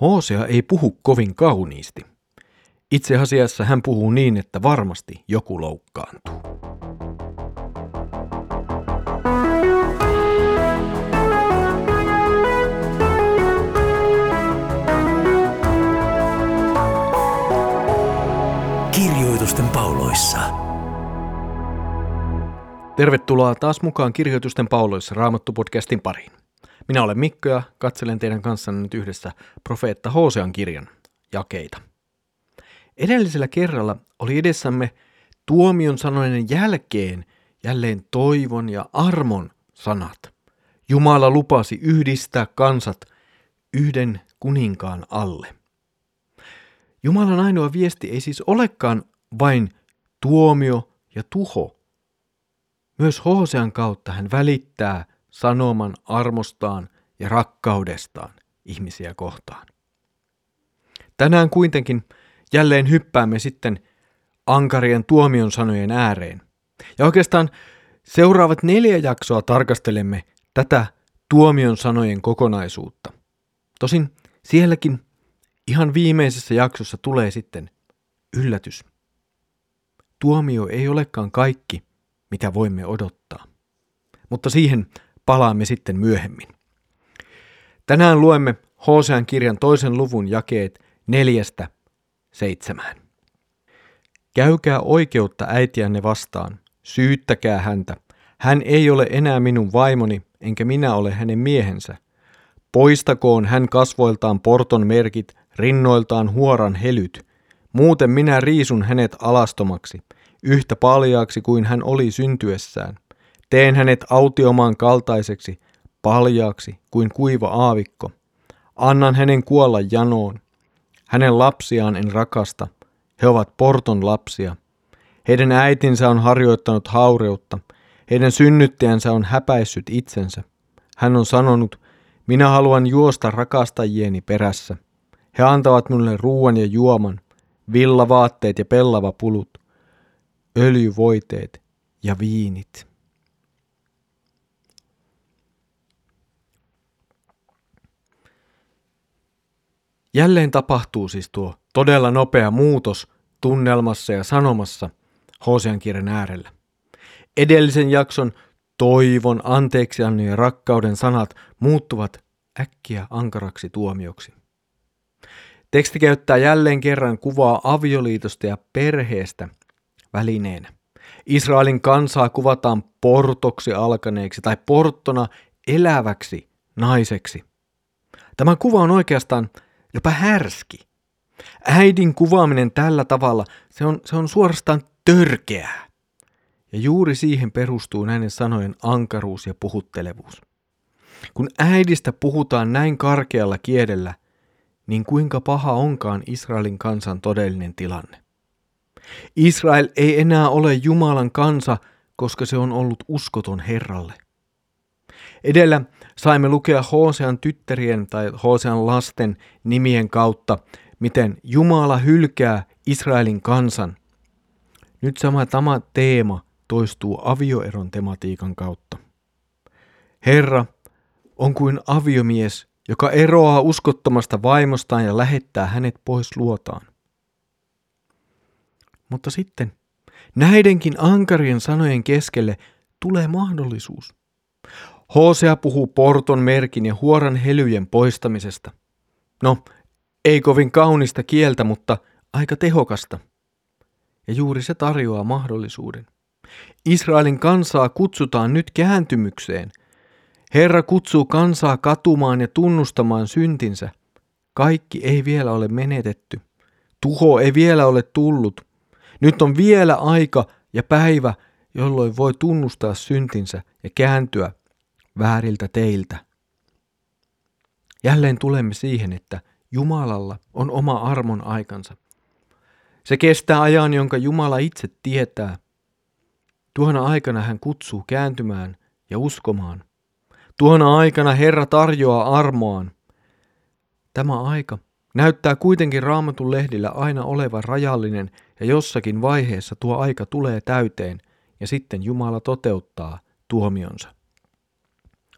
Hosea ei puhu kovin kauniisti. Itse asiassa hän puhuu niin, että varmasti joku loukkaantuu. Kirjoitusten pauloissa. Tervetuloa taas mukaan Kirjoitusten pauloissa Raamattu-podcastin pariin. Minä olen Mikko ja katselen teidän kanssanne nyt yhdessä profeetta Hosean kirjan jakeita. Edellisellä kerralla oli edessämme tuomion sanoinen jälkeen jälleen toivon ja armon sanat. Jumala lupasi yhdistää kansat yhden kuninkaan alle. Jumalan ainoa viesti ei siis olekaan vain tuomio ja tuho. Myös Hosean kautta hän välittää sanoman armostaan ja rakkaudestaan ihmisiä kohtaan. Tänään kuitenkin jälleen hyppäämme sitten ankarien tuomion sanojen ääreen. Ja oikeastaan seuraavat neljä jaksoa tarkastelemme tätä tuomion sanojen kokonaisuutta. Tosin sielläkin ihan viimeisessä jaksossa tulee sitten yllätys. Tuomio ei olekaan kaikki, mitä voimme odottaa. Mutta siihen palaamme sitten myöhemmin. Tänään luemme Hosean kirjan toisen luvun jakeet neljästä seitsemään. Käykää oikeutta äitiänne vastaan, syyttäkää häntä. Hän ei ole enää minun vaimoni, enkä minä ole hänen miehensä. Poistakoon hän kasvoiltaan porton merkit, rinnoiltaan huoran helyt. Muuten minä riisun hänet alastomaksi, yhtä paljaaksi kuin hän oli syntyessään. Teen hänet autiomaan kaltaiseksi, paljaaksi kuin kuiva aavikko. Annan hänen kuolla janoon. Hänen lapsiaan en rakasta. He ovat porton lapsia. Heidän äitinsä on harjoittanut haureutta. Heidän synnyttäjänsä on häpäissyt itsensä. Hän on sanonut, minä haluan juosta rakastajieni perässä. He antavat minulle ruoan ja juoman, villavaatteet ja pellava pulut, öljyvoiteet ja viinit. Jälleen tapahtuu siis tuo todella nopea muutos tunnelmassa ja sanomassa Hosean kirjan äärellä. Edellisen jakson toivon, anteeksiannon ja rakkauden sanat muuttuvat äkkiä ankaraksi tuomioksi. Teksti käyttää jälleen kerran kuvaa avioliitosta ja perheestä välineenä. Israelin kansaa kuvataan portoksi alkaneeksi tai porttona eläväksi naiseksi. Tämä kuva on oikeastaan jopa härski. Äidin kuvaaminen tällä tavalla, se on, se on suorastaan törkeää. Ja juuri siihen perustuu näiden sanojen ankaruus ja puhuttelevuus. Kun äidistä puhutaan näin karkealla kielellä, niin kuinka paha onkaan Israelin kansan todellinen tilanne. Israel ei enää ole Jumalan kansa, koska se on ollut uskoton Herralle. Edellä saimme lukea Hosean tyttärien tai Hosean lasten nimien kautta, miten Jumala hylkää Israelin kansan. Nyt sama tämä teema toistuu avioeron tematiikan kautta. Herra on kuin aviomies, joka eroaa uskottomasta vaimostaan ja lähettää hänet pois luotaan. Mutta sitten näidenkin ankarien sanojen keskelle tulee mahdollisuus. Hosea puhuu porton merkin ja huoran helyjen poistamisesta. No, ei kovin kaunista kieltä, mutta aika tehokasta. Ja juuri se tarjoaa mahdollisuuden. Israelin kansaa kutsutaan nyt kääntymykseen. Herra kutsuu kansaa katumaan ja tunnustamaan syntinsä. Kaikki ei vielä ole menetetty. Tuho ei vielä ole tullut. Nyt on vielä aika ja päivä, jolloin voi tunnustaa syntinsä ja kääntyä vääriltä teiltä. Jälleen tulemme siihen, että Jumalalla on oma armon aikansa. Se kestää ajan, jonka Jumala itse tietää. Tuona aikana hän kutsuu kääntymään ja uskomaan. Tuona aikana Herra tarjoaa armoaan. Tämä aika näyttää kuitenkin raamatun lehdillä aina olevan rajallinen ja jossakin vaiheessa tuo aika tulee täyteen ja sitten Jumala toteuttaa tuomionsa.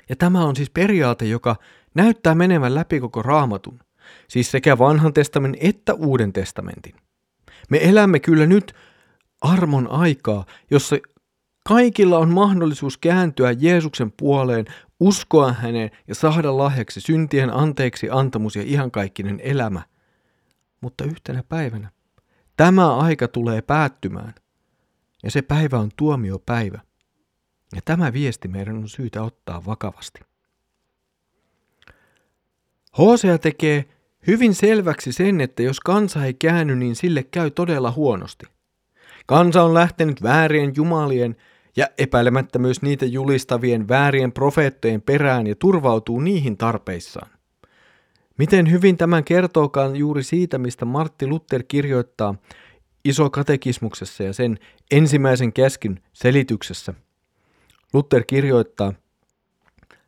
Ja tämä on siis periaate, joka näyttää menevän läpi koko raamatun. Siis sekä vanhan testamentin että uuden testamentin. Me elämme kyllä nyt armon aikaa, jossa kaikilla on mahdollisuus kääntyä Jeesuksen puoleen, uskoa häneen ja saada lahjaksi syntien anteeksi antamus ja iankaikkinen elämä. Mutta yhtenä päivänä tämä aika tulee päättymään. Ja se päivä on tuomiopäivä. Ja tämä viesti meidän on syytä ottaa vakavasti. Hosea tekee hyvin selväksi sen, että jos kansa ei käänny, niin sille käy todella huonosti. Kansa on lähtenyt väärien jumalien ja epäilemättä myös niitä julistavien väärien profeettojen perään ja turvautuu niihin tarpeissaan. Miten hyvin tämän kertookaan juuri siitä, mistä Martti Luther kirjoittaa iso katekismuksessa ja sen ensimmäisen käskyn selityksessä. Luther kirjoittaa,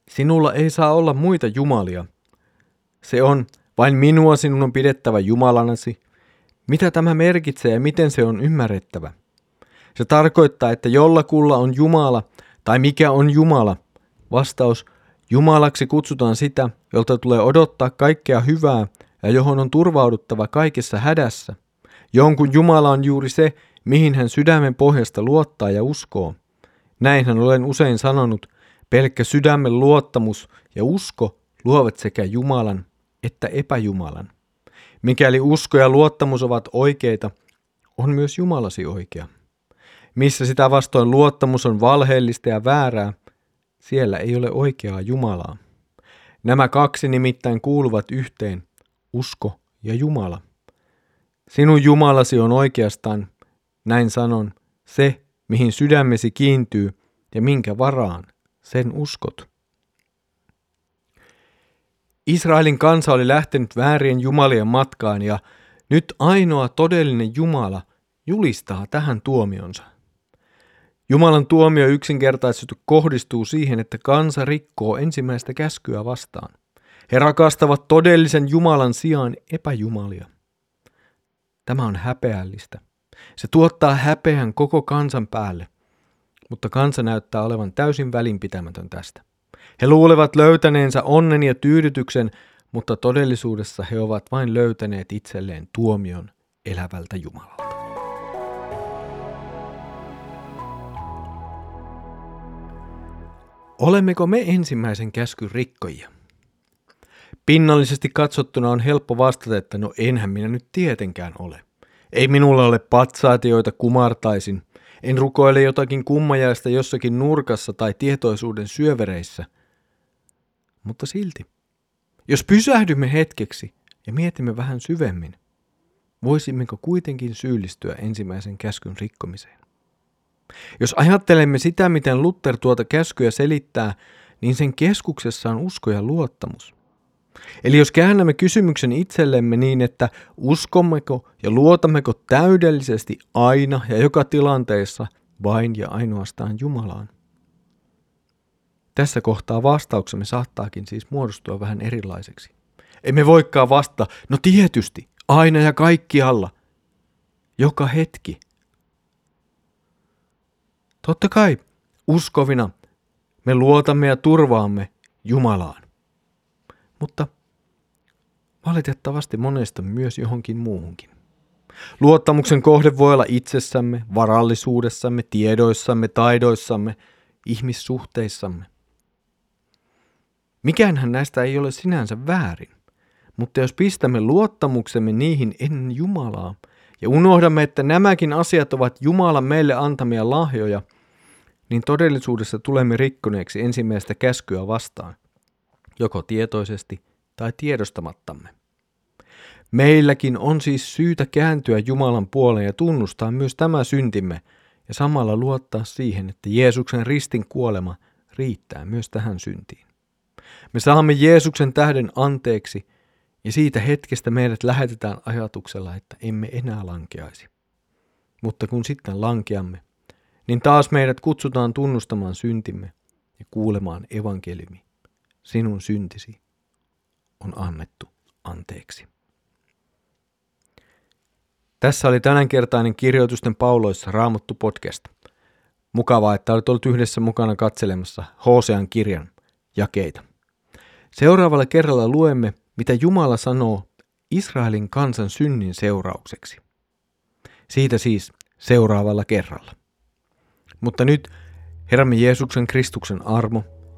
Sinulla ei saa olla muita jumalia. Se on, vain minua sinun on pidettävä Jumalanasi. Mitä tämä merkitsee ja miten se on ymmärrettävä? Se tarkoittaa, että jollakulla on Jumala, tai mikä on Jumala? Vastaus, Jumalaksi kutsutaan sitä, jolta tulee odottaa kaikkea hyvää ja johon on turvauduttava kaikessa hädässä. Jonkun Jumala on juuri se, mihin hän sydämen pohjasta luottaa ja uskoo. Näinhän olen usein sanonut, pelkkä sydämen luottamus ja usko luovat sekä Jumalan että epäjumalan. Mikäli usko ja luottamus ovat oikeita, on myös Jumalasi oikea. Missä sitä vastoin luottamus on valheellista ja väärää, siellä ei ole oikeaa Jumalaa. Nämä kaksi nimittäin kuuluvat yhteen, usko ja Jumala. Sinun Jumalasi on oikeastaan, näin sanon, se, mihin sydämesi kiintyy ja minkä varaan sen uskot. Israelin kansa oli lähtenyt väärien jumalien matkaan ja nyt ainoa todellinen Jumala julistaa tähän tuomionsa. Jumalan tuomio yksinkertaisesti kohdistuu siihen, että kansa rikkoo ensimmäistä käskyä vastaan. He rakastavat todellisen Jumalan sijaan epäjumalia. Tämä on häpeällistä. Se tuottaa häpeän koko kansan päälle, mutta kansa näyttää olevan täysin välinpitämätön tästä. He luulevat löytäneensä onnen ja tyydytyksen, mutta todellisuudessa he ovat vain löytäneet itselleen tuomion elävältä Jumalalta. Olemmeko me ensimmäisen käskyn rikkojia? Pinnallisesti katsottuna on helppo vastata, että no enhän minä nyt tietenkään ole. Ei minulla ole patsaita, joita kumartaisin. En rukoile jotakin kummajaista jossakin nurkassa tai tietoisuuden syövereissä. Mutta silti, jos pysähdymme hetkeksi ja mietimme vähän syvemmin, voisimmeko kuitenkin syyllistyä ensimmäisen käskyn rikkomiseen? Jos ajattelemme sitä, miten Luther tuota käskyä selittää, niin sen keskuksessa on usko ja luottamus. Eli jos käännämme kysymyksen itsellemme niin, että uskommeko ja luotammeko täydellisesti aina ja joka tilanteessa vain ja ainoastaan Jumalaan. Tässä kohtaa vastauksemme saattaakin siis muodostua vähän erilaiseksi. Emme voikaan vastata, no tietysti, aina ja kaikkialla, joka hetki. Totta kai, uskovina me luotamme ja turvaamme Jumalaan. Mutta valitettavasti monesta myös johonkin muuhunkin. Luottamuksen kohde voi olla itsessämme, varallisuudessamme, tiedoissamme, taidoissamme, ihmissuhteissamme. Mikäänhän näistä ei ole sinänsä väärin, mutta jos pistämme luottamuksemme niihin ennen Jumalaa ja unohdamme, että nämäkin asiat ovat Jumalan meille antamia lahjoja, niin todellisuudessa tulemme rikkoneeksi ensimmäistä käskyä vastaan, joko tietoisesti tai tiedostamattamme. Meilläkin on siis syytä kääntyä Jumalan puoleen ja tunnustaa myös tämä syntimme ja samalla luottaa siihen, että Jeesuksen ristin kuolema riittää myös tähän syntiin. Me saamme Jeesuksen tähden anteeksi ja siitä hetkestä meidät lähetetään ajatuksella, että emme enää lankeaisi. Mutta kun sitten lankeamme, niin taas meidät kutsutaan tunnustamaan syntimme ja kuulemaan evankeliumi. Sinun syntisi on annettu anteeksi. Tässä oli tämänkertainen kirjoitusten pauloissa Raamattu podcast. Mukavaa, että olet ollut yhdessä mukana katselemassa Hosean kirjan jakeita. Seuraavalla kerralla luemme mitä Jumala sanoo Israelin kansan synnin seuraukseksi. Siitä siis seuraavalla kerralla. Mutta nyt Herramme Jeesuksen Kristuksen armo,